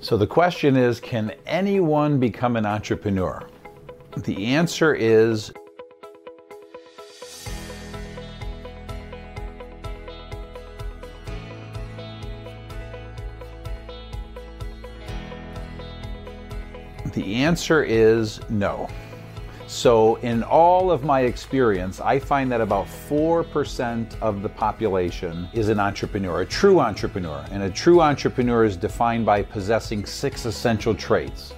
So the question is can anyone become an entrepreneur? The answer is The answer is no. So, in all of my experience, I find that about 4% of the population is an entrepreneur, a true entrepreneur. And a true entrepreneur is defined by possessing six essential traits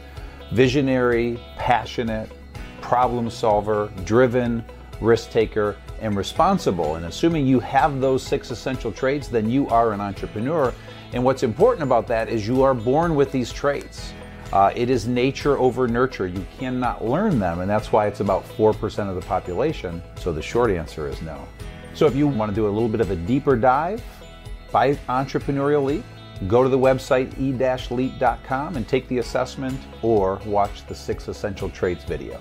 visionary, passionate, problem solver, driven, risk taker, and responsible. And assuming you have those six essential traits, then you are an entrepreneur. And what's important about that is you are born with these traits. Uh, it is nature over nurture. You cannot learn them, and that's why it's about 4% of the population. So the short answer is no. So if you want to do a little bit of a deeper dive buy Entrepreneurial Leap, go to the website e-leap.com and take the assessment or watch the six essential traits video.